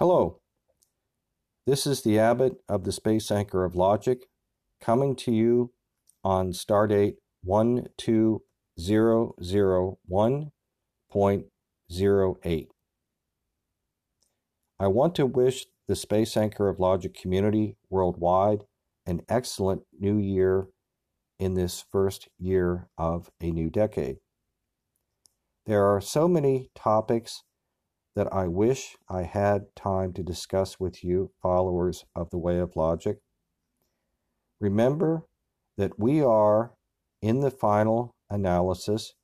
Hello, this is the Abbot of the Space Anchor of Logic coming to you on stardate 12001.08. I want to wish the Space Anchor of Logic community worldwide an excellent new year in this first year of a new decade. There are so many topics that I wish I had time to discuss with you, followers of the way of logic. Remember that we are, in the final analysis,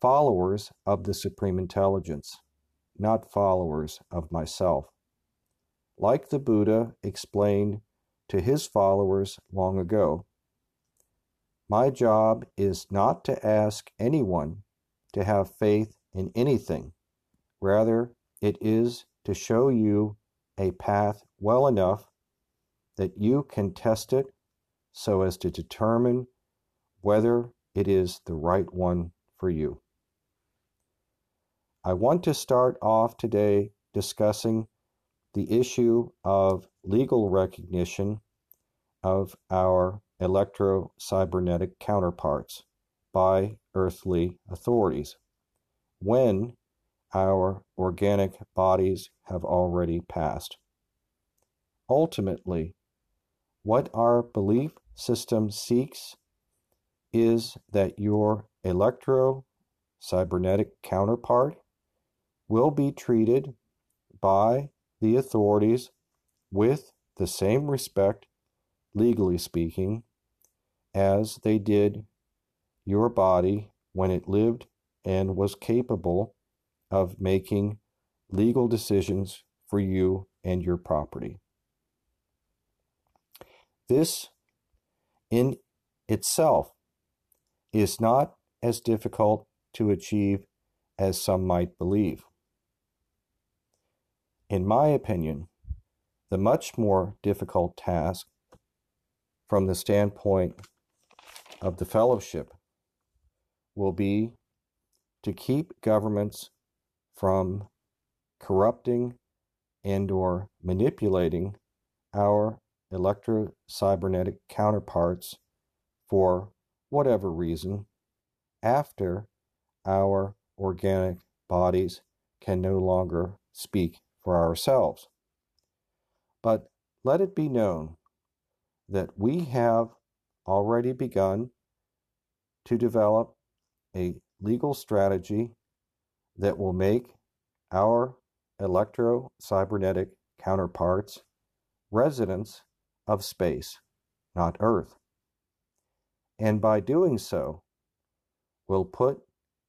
followers of the Supreme Intelligence, not followers of myself. Like the Buddha explained to his followers long ago, my job is not to ask anyone to have faith in anything Rather, it is to show you a path well enough that you can test it so as to determine whether it is the right one for you. I want to start off today discussing the issue of legal recognition of our electro cybernetic counterparts by earthly authorities when our organic bodies have already passed. Ultimately, what our belief system seeks is that your electro cybernetic counterpart will be treated by the authorities with the same respect, legally speaking, as they did your body when it lived and was capable of making legal decisions for you and your property. This in itself is not as difficult to achieve as some might believe. In my opinion, the much more difficult task from the standpoint of the fellowship will be to keep governments from corrupting and or manipulating our electrocybernetic counterparts for whatever reason after our organic bodies can no longer speak for ourselves. But let it be known that we have already begun to develop a legal strategy that will make our electro cybernetic counterparts residents of space, not Earth. And by doing so, will put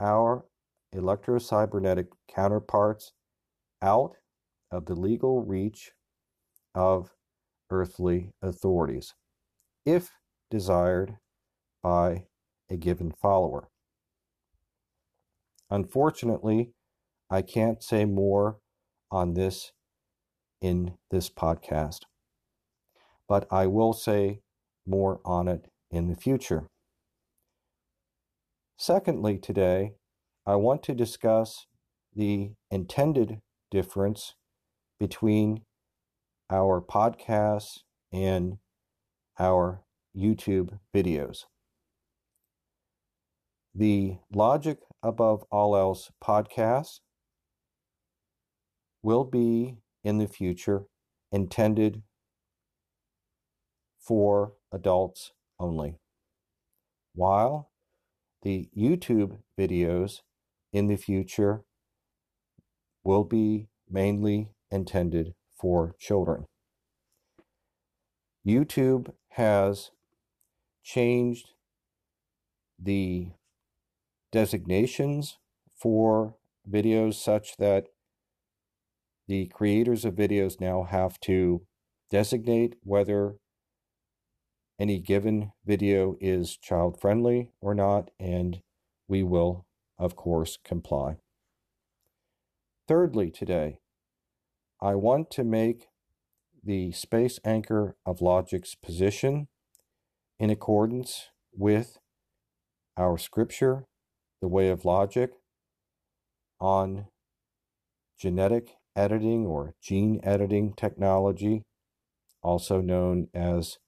our electro cybernetic counterparts out of the legal reach of earthly authorities, if desired by a given follower. Unfortunately, I can't say more on this in this podcast, but I will say more on it in the future. Secondly, today, I want to discuss the intended difference between our podcasts and our YouTube videos. The Logic Above All Else podcast will be in the future intended for adults only, while the YouTube videos in the future will be mainly intended for children. YouTube has changed the designations for videos such that the creators of videos now have to designate whether any given video is child friendly or not, and we will, of course, comply. Thirdly, today, I want to make the space anchor of logic's position in accordance with our scripture the way of logic on genetic editing or gene editing technology, also known as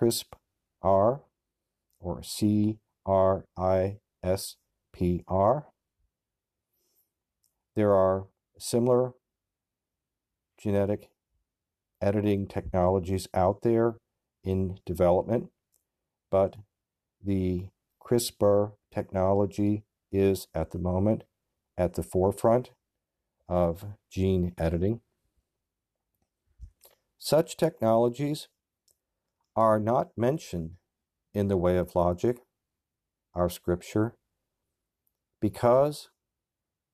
CRISPR or C R I S P R. There are similar genetic editing technologies out there in development, but the CRISPR technology is at the moment at the forefront of gene editing. Such technologies are not mentioned in the way of logic, our scripture, because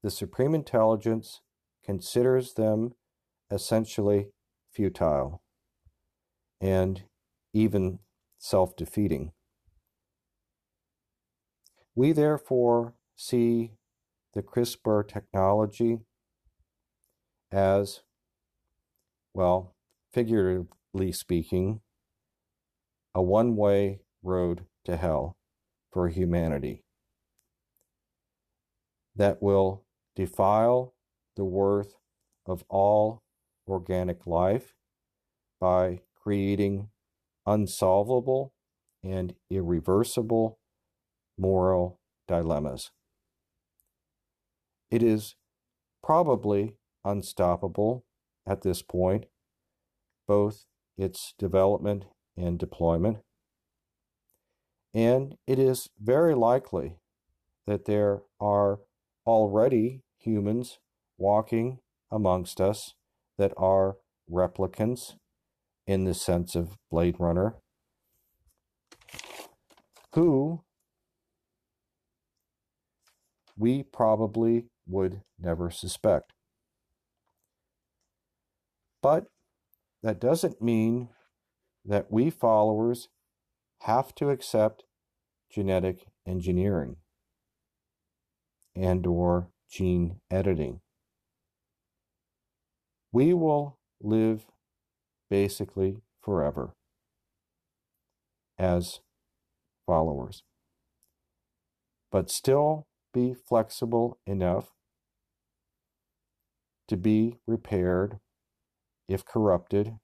the Supreme Intelligence considers them essentially futile and even self defeating. We therefore see the CRISPR technology as, well, figuratively speaking, a one way road to hell for humanity that will defile the worth of all organic life by creating unsolvable and irreversible moral dilemmas. It is probably unstoppable at this point, both its development and deployment. And it is very likely that there are already humans walking amongst us that are replicants in the sense of Blade Runner who we probably would never suspect. But that doesn't mean that we followers have to accept genetic engineering and or gene editing. We will live basically forever as followers, but still be flexible enough to be repaired if corrupted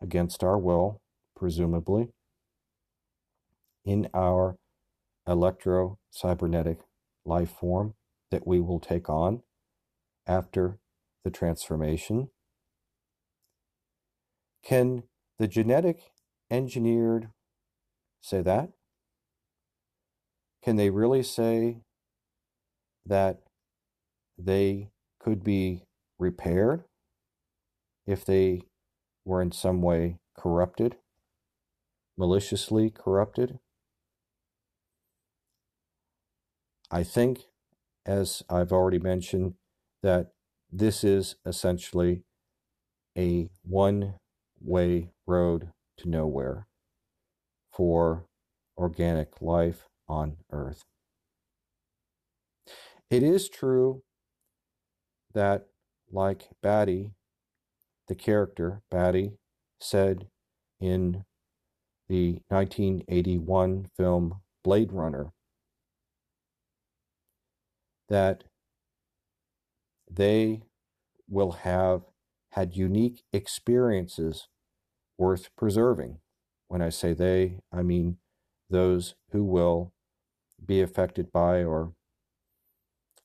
against our will, presumably, in our electro cybernetic life form that we will take on after the transformation? Can the genetic engineered say that? Can they really say that they could be repaired if they were in some way corrupted, maliciously corrupted? I think, as I've already mentioned, that this is essentially a one way road to nowhere for organic life on Earth. It is true that, like Batty, the character Batty said in the 1981 film Blade Runner, that they will have had unique experiences worth preserving. When I say they, I mean those who will be affected by or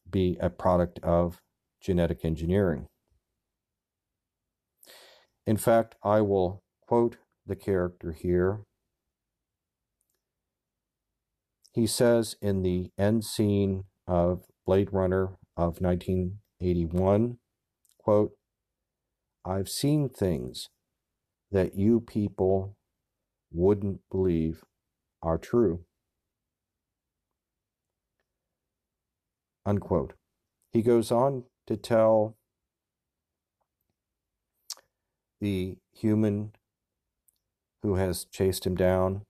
be a product of genetic engineering. In fact, I will quote the character here. He says in the end scene of Blade Runner of 1981, quote, I've seen things that you people wouldn't believe are true. Unquote. He goes on to tell the human who has chased him down,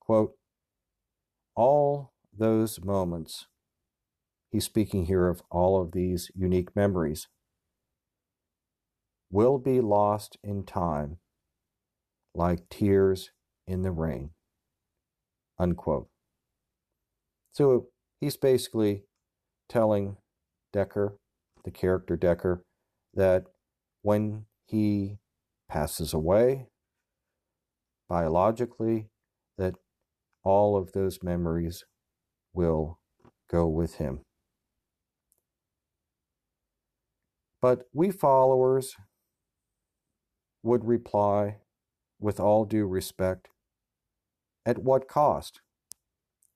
quote, all those moments He's speaking here of all of these unique memories. Will be lost in time like tears in the rain. Unquote. So he's basically telling Deckard the character Deckard, that when he passes away, biologically, that all of those memories will go with him. But we followers would reply, with all due respect, at what cost?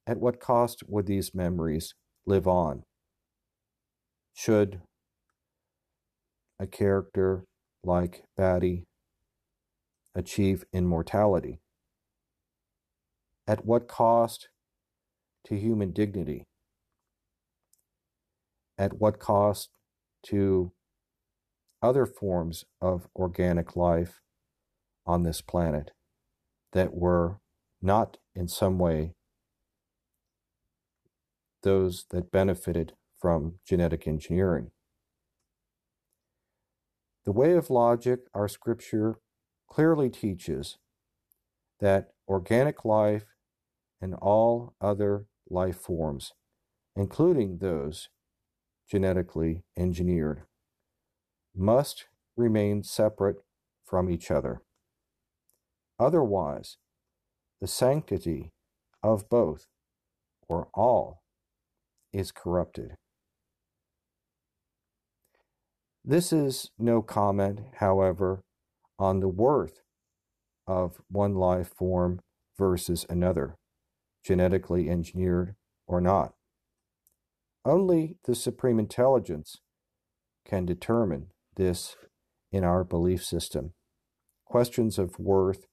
At what cost would these memories live on? Should a character like Batty achieve immortality? At what cost to human dignity? At what cost to other forms of organic life on this planet that were not in some way those that benefited from genetic engineering. The way of logic, our scripture clearly teaches that organic life and all other life forms, including those genetically engineered, must remain separate from each other. Otherwise, the sanctity of both or all is corrupted. This is no comment, however, on the worth of one life form versus another, genetically engineered or not. Only the Supreme Intelligence can determine this in our belief system. Questions of worth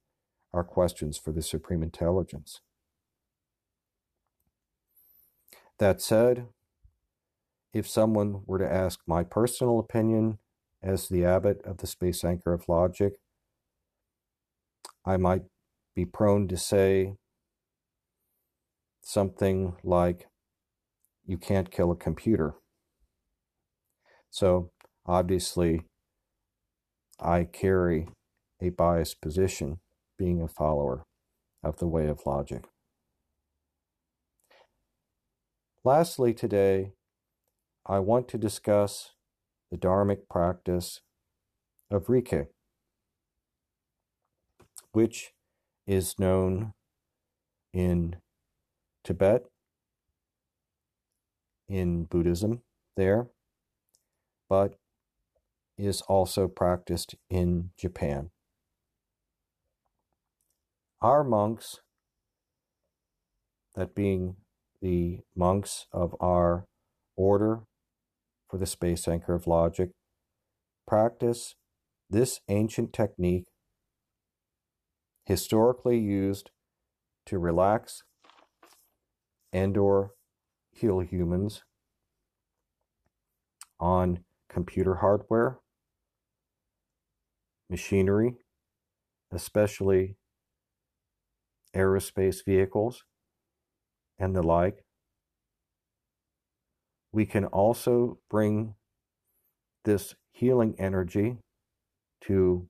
are questions for the Supreme Intelligence. That said, if someone were to ask my personal opinion as the abbot of the Space Anchor of Logic, I might be prone to say something like, you can't kill a computer. So obviously, I carry a biased position being a follower of the way of logic. Lastly, today, I want to discuss the Dharmic practice of Reiki, which is known in Tibet, in Buddhism there, but is also practiced in Japan. Our monks, that being the monks of our order for the space anchor of logic, practice this ancient technique historically used to relax and or heal humans on computer hardware, machinery, especially aerospace vehicles, and the like. We can also bring this healing energy to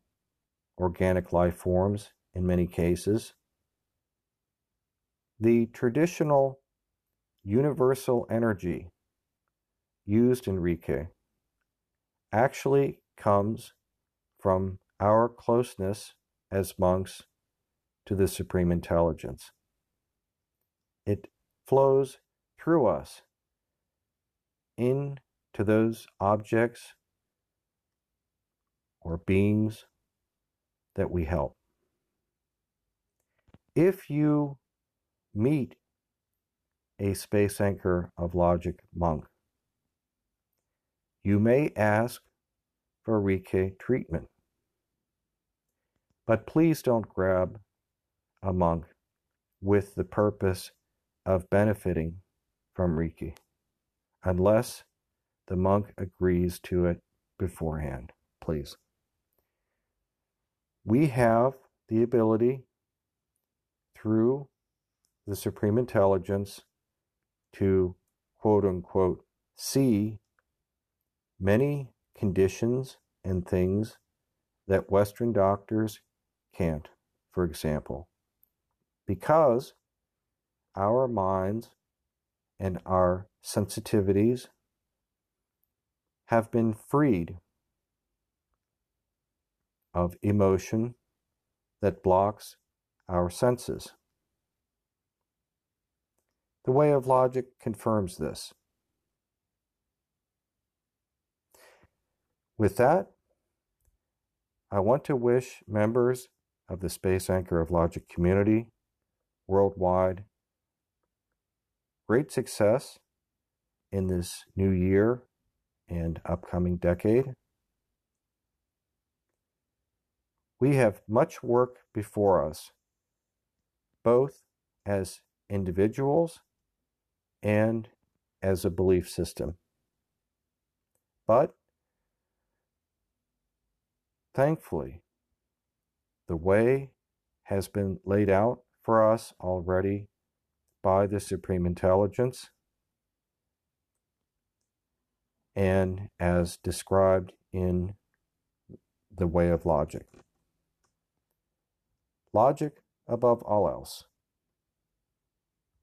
organic life forms in many cases. The traditional universal energy used in Reiki actually comes from our closeness as monks to the Supreme Intelligence. It flows through us into those objects or beings that we help. If you meet a space anchor of logic monk, you may ask for Reiki treatment. But please don't grab a monk with the purpose of benefiting from Reiki, unless the monk agrees to it beforehand, please. We have the ability through the Supreme Intelligence to quote unquote see many conditions and things that Western doctors can't, for example because our minds and our sensitivities have been freed of emotion that blocks our senses. The way of logic confirms this. With that, I want to wish members of the Space Anchor of Logic community worldwide great success in this new year and upcoming decade. We have much work before us, both as individuals and as a belief system. But thankfully, the way has been laid out for us already by the Supreme Intelligence and as described in the way of logic. Logic above all else.